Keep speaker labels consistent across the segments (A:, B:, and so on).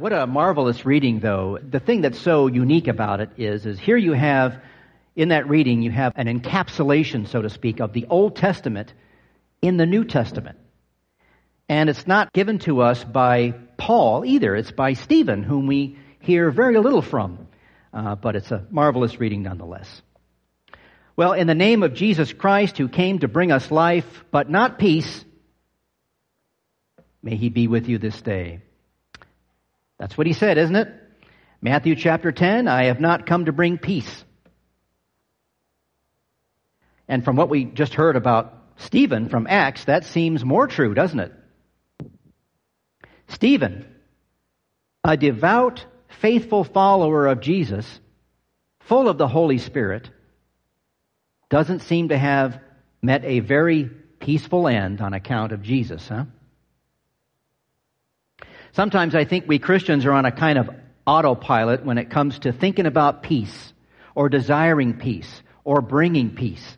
A: What a marvelous reading, though. The thing that's so unique about it is, is here you have, in that reading, you have an encapsulation, so to speak, of the Old Testament in the New Testament. And it's not given to us by Paul either. It's by Stephen, whom we hear very little from. Uh, but it's a marvelous reading nonetheless. Well, in the name of Jesus Christ, who came to bring us life, but not peace, may he be with you this day. That's what he said, isn't it? Matthew chapter 10, I have not come to bring peace. And from what we just heard about Stephen from Acts, that seems more true, doesn't it? Stephen, a devout, faithful follower of Jesus, full of the Holy Spirit, doesn't seem to have met a very peaceful end on account of Jesus, huh? Sometimes I think we Christians are on a kind of autopilot when it comes to thinking about peace or desiring peace or bringing peace.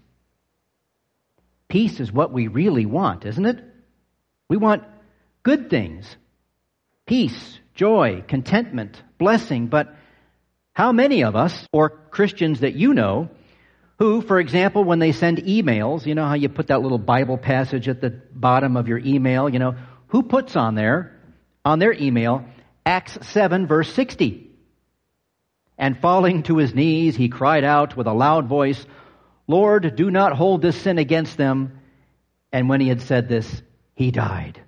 A: Peace is what we really want, isn't it? We want good things. Peace, joy, contentment, blessing, but how many of us, or Christians that you know, who, for example, when they send emails, you know how you put that little Bible passage at the bottom of your email, you know, who puts on there on their email Acts 7, verse 60. And falling to his knees, he cried out with a loud voice, Lord, do not hold this sin against them. And when he had said this, he died.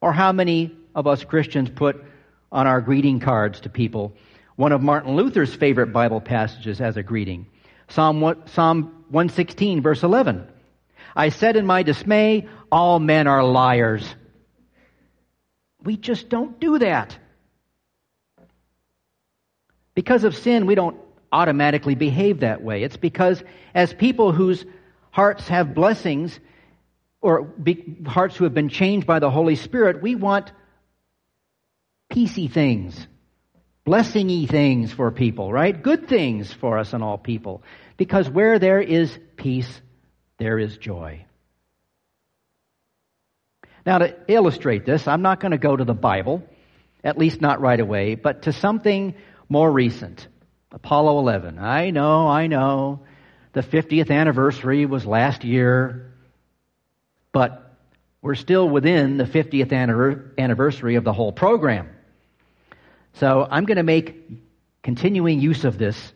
A: Or how many of us Christians put on our greeting cards to people one of Martin Luther's favorite Bible passages as a greeting? Psalm, Psalm 116, verse 11. I said in my dismay, all men are liars. We just don't do that. Because of sin, we don't automatically behave that way. It's because as people whose hearts have blessings, or be, hearts who have been changed by the Holy Spirit, we want peacey things, blessingy things for people, right? Good things for us and all people. Because where there is peace, there is joy. Now, to illustrate this, I'm not going to go to the Bible, at least not right away, but to something more recent. Apollo 11. I know, I know. The 50th anniversary was last year, but we're still within the 50th anniversary of the whole program. So I'm going to make continuing use of this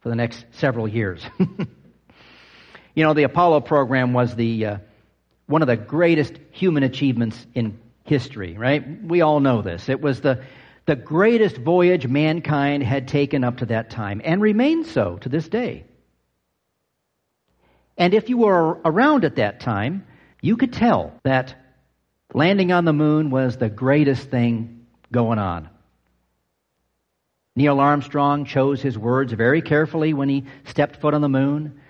A: for the next several years. you know, the Apollo program was the uh, one of the greatest human achievements in history, right? We all know this. It was the, the greatest voyage mankind had taken up to that time and remains so to this day. And if you were around at that time, you could tell that landing on the moon was the greatest thing going on. Neil Armstrong chose his words very carefully when he stepped foot on the moon.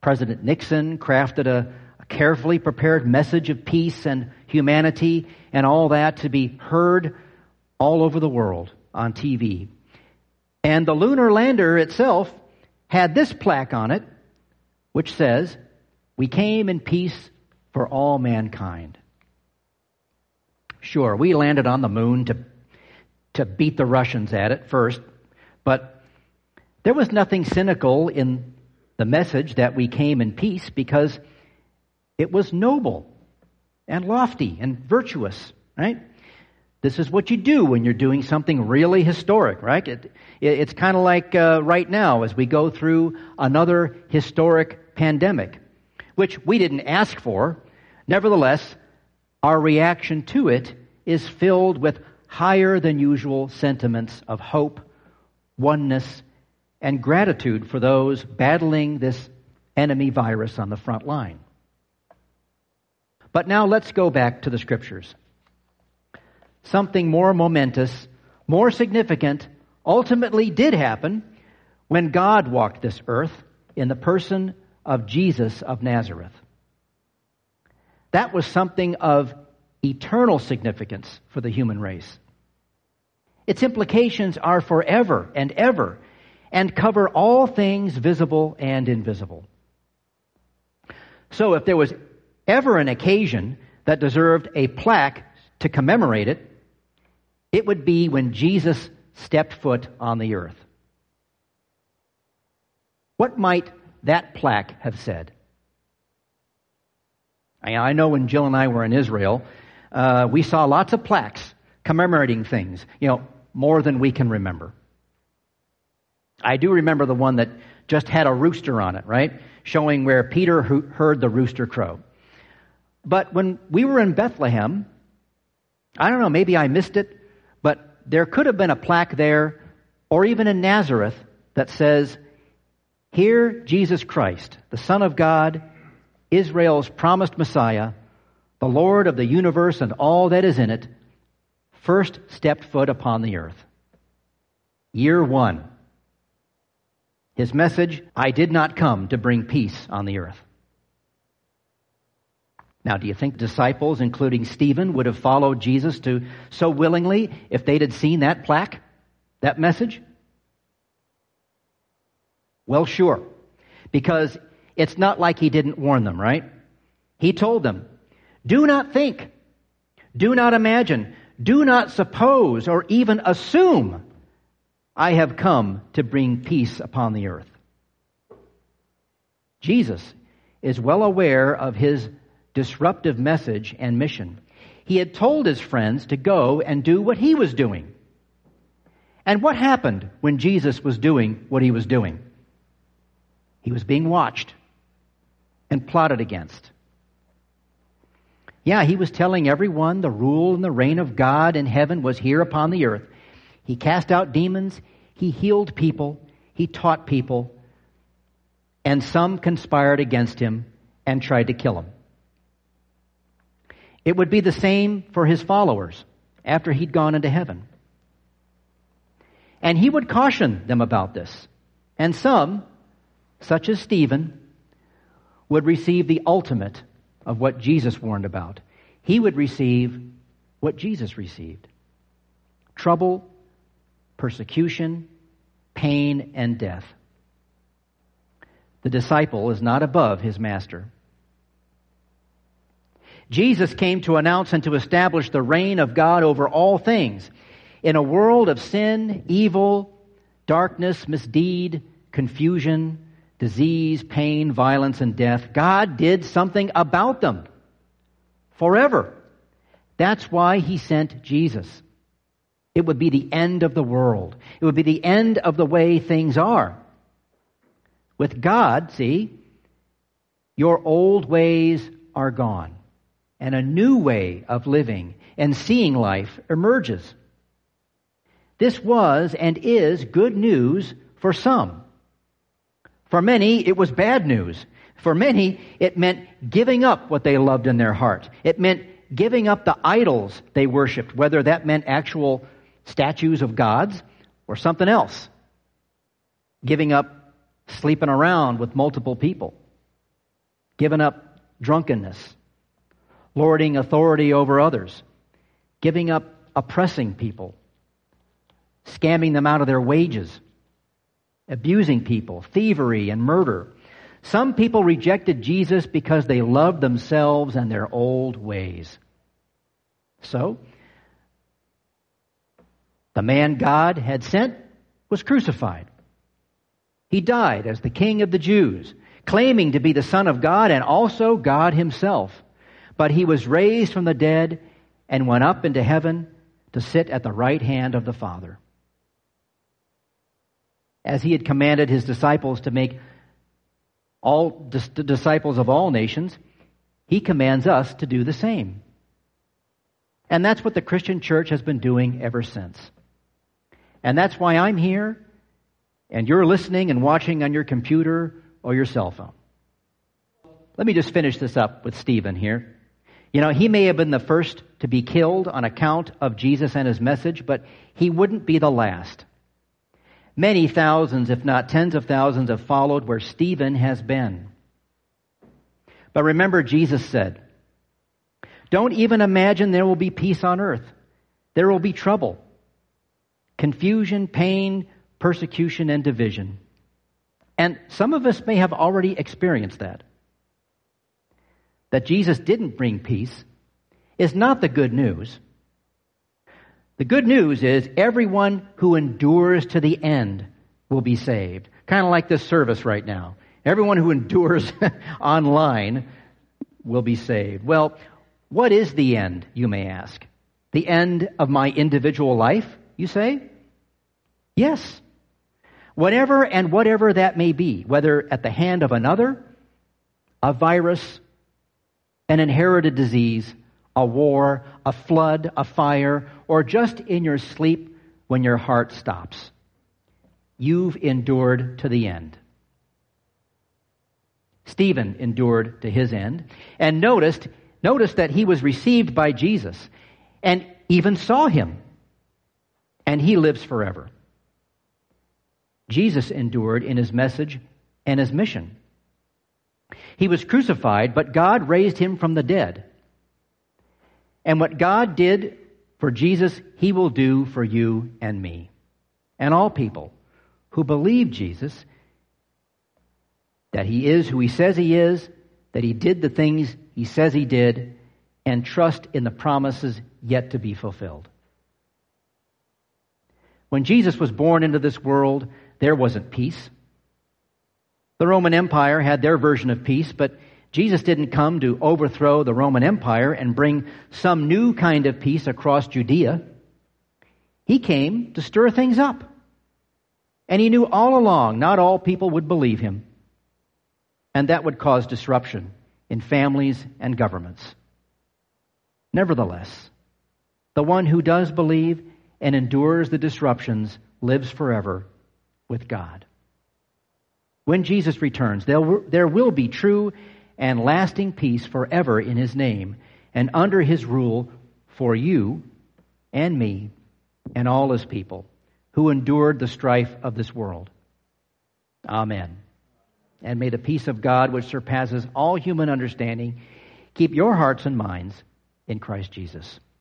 A: President Nixon crafted a, carefully prepared message of peace and humanity and all that to be heard all over the world on TV. And the lunar lander itself had this plaque on it, which says, We came in peace for all mankind. Sure, we landed on the moon to, to beat the Russians at it first, but there was nothing cynical in the message that we came in peace because it was noble and lofty and virtuous, right? This is what you do when you're doing something really historic, right? It, it, it's kind of like uh, right now as we go through another historic pandemic, which we didn't ask for. Nevertheless, our reaction to it is filled with higher than usual sentiments of hope, oneness, and gratitude for those battling this enemy virus on the front line. But now let's go back to the scriptures. Something more momentous, more significant, ultimately did happen when God walked this earth in the person of Jesus of Nazareth. That was something of eternal significance for the human race. Its implications are forever and ever and cover all things visible and invisible. So if there was ever an occasion that deserved a plaque to commemorate it, It would be when Jesus stepped foot on the earth. What might that plaque have said? I know when Jill and I were in Israel, uh, we saw lots of plaques commemorating things, you know, more than we can remember. I do remember the one that just had a rooster on it, right? Showing where Peter heard the rooster crow. But when we were in Bethlehem, I don't know, maybe I missed it, but there could have been a plaque there, or even in Nazareth, that says, Here Jesus Christ, the Son of God, Israel's promised Messiah, the Lord of the universe and all that is in it, first stepped foot upon the earth. Year one. His message, I did not come to bring peace on the earth. Now, do you think disciples, including Stephen, would have followed Jesus to so willingly if they'd had seen that plaque, that message? Well, sure. Because it's not like he didn't warn them, right? He told them, do not think, do not imagine, do not suppose or even assume I have come to bring peace upon the earth. Jesus is well aware of his disruptive message and mission. He had told his friends to go and do what he was doing. And what happened when Jesus was doing what he was doing? He was being watched and plotted against. Yeah, he was telling everyone the rule and the reign of God in heaven was here upon the earth. He cast out demons, he healed people, he taught people, and some conspired against him and tried to kill him. It would be the same for his followers after he'd gone into heaven. And he would caution them about this. And some, such as Stephen, would receive the ultimate of what Jesus warned about. He would receive what Jesus received trouble, persecution, pain, and death. The disciple is not above his master. Jesus came to announce and to establish the reign of God over all things. In a world of sin, evil, darkness, misdeed, confusion, disease, pain, violence, and death, God did something about them forever. That's why he sent Jesus. It would be the end of the world. It would be the end of the way things are. With God, see, your old ways are gone, and a new way of living and seeing life emerges. This was and is good news for some. For many, it was bad news. For many, it meant giving up what they loved in their heart. It meant giving up the idols they worshiped, whether that meant actual statues of gods or something else. Giving up sleeping around with multiple people. Giving up drunkenness. Lording authority over others. Giving up oppressing people. Scamming them out of their wages abusing people, thievery, and murder. Some people rejected Jesus because they loved themselves and their old ways. So, the man God had sent was crucified. He died as the king of the Jews, claiming to be the Son of God and also God himself. But he was raised from the dead and went up into heaven to sit at the right hand of the Father as he had commanded his disciples to make all dis- disciples of all nations, he commands us to do the same. And that's what the Christian church has been doing ever since. And that's why I'm here and you're listening and watching on your computer or your cell phone. Let me just finish this up with Stephen here. You know, he may have been the first to be killed on account of Jesus and his message, but he wouldn't be the last. Many thousands, if not tens of thousands, have followed where Stephen has been. But remember, Jesus said, Don't even imagine there will be peace on earth. There will be trouble, confusion, pain, persecution, and division. And some of us may have already experienced that. That Jesus didn't bring peace is not the good news. The good news is everyone who endures to the end will be saved. Kind of like this service right now. Everyone who endures online will be saved. Well, what is the end, you may ask? The end of my individual life, you say? Yes. Whatever and whatever that may be, whether at the hand of another, a virus, an inherited disease, a war, a flood, a fire, or just in your sleep when your heart stops. You've endured to the end. Stephen endured to his end and noticed, noticed that he was received by Jesus and even saw him. And he lives forever. Jesus endured in his message and his mission. He was crucified, but God raised him from the dead. And what God did for Jesus, he will do for you and me and all people who believe Jesus that he is who he says he is, that he did the things he says he did, and trust in the promises yet to be fulfilled. When Jesus was born into this world, there wasn't peace. The Roman Empire had their version of peace, but Jesus didn't come to overthrow the Roman Empire and bring some new kind of peace across Judea. He came to stir things up. And he knew all along not all people would believe him and that would cause disruption in families and governments. Nevertheless, the one who does believe and endures the disruptions lives forever with God. When Jesus returns, there will be true and lasting peace forever in his name and under his rule for you and me and all his people who endured the strife of this world. Amen. And may the peace of God, which surpasses all human understanding, keep your hearts and minds in Christ Jesus.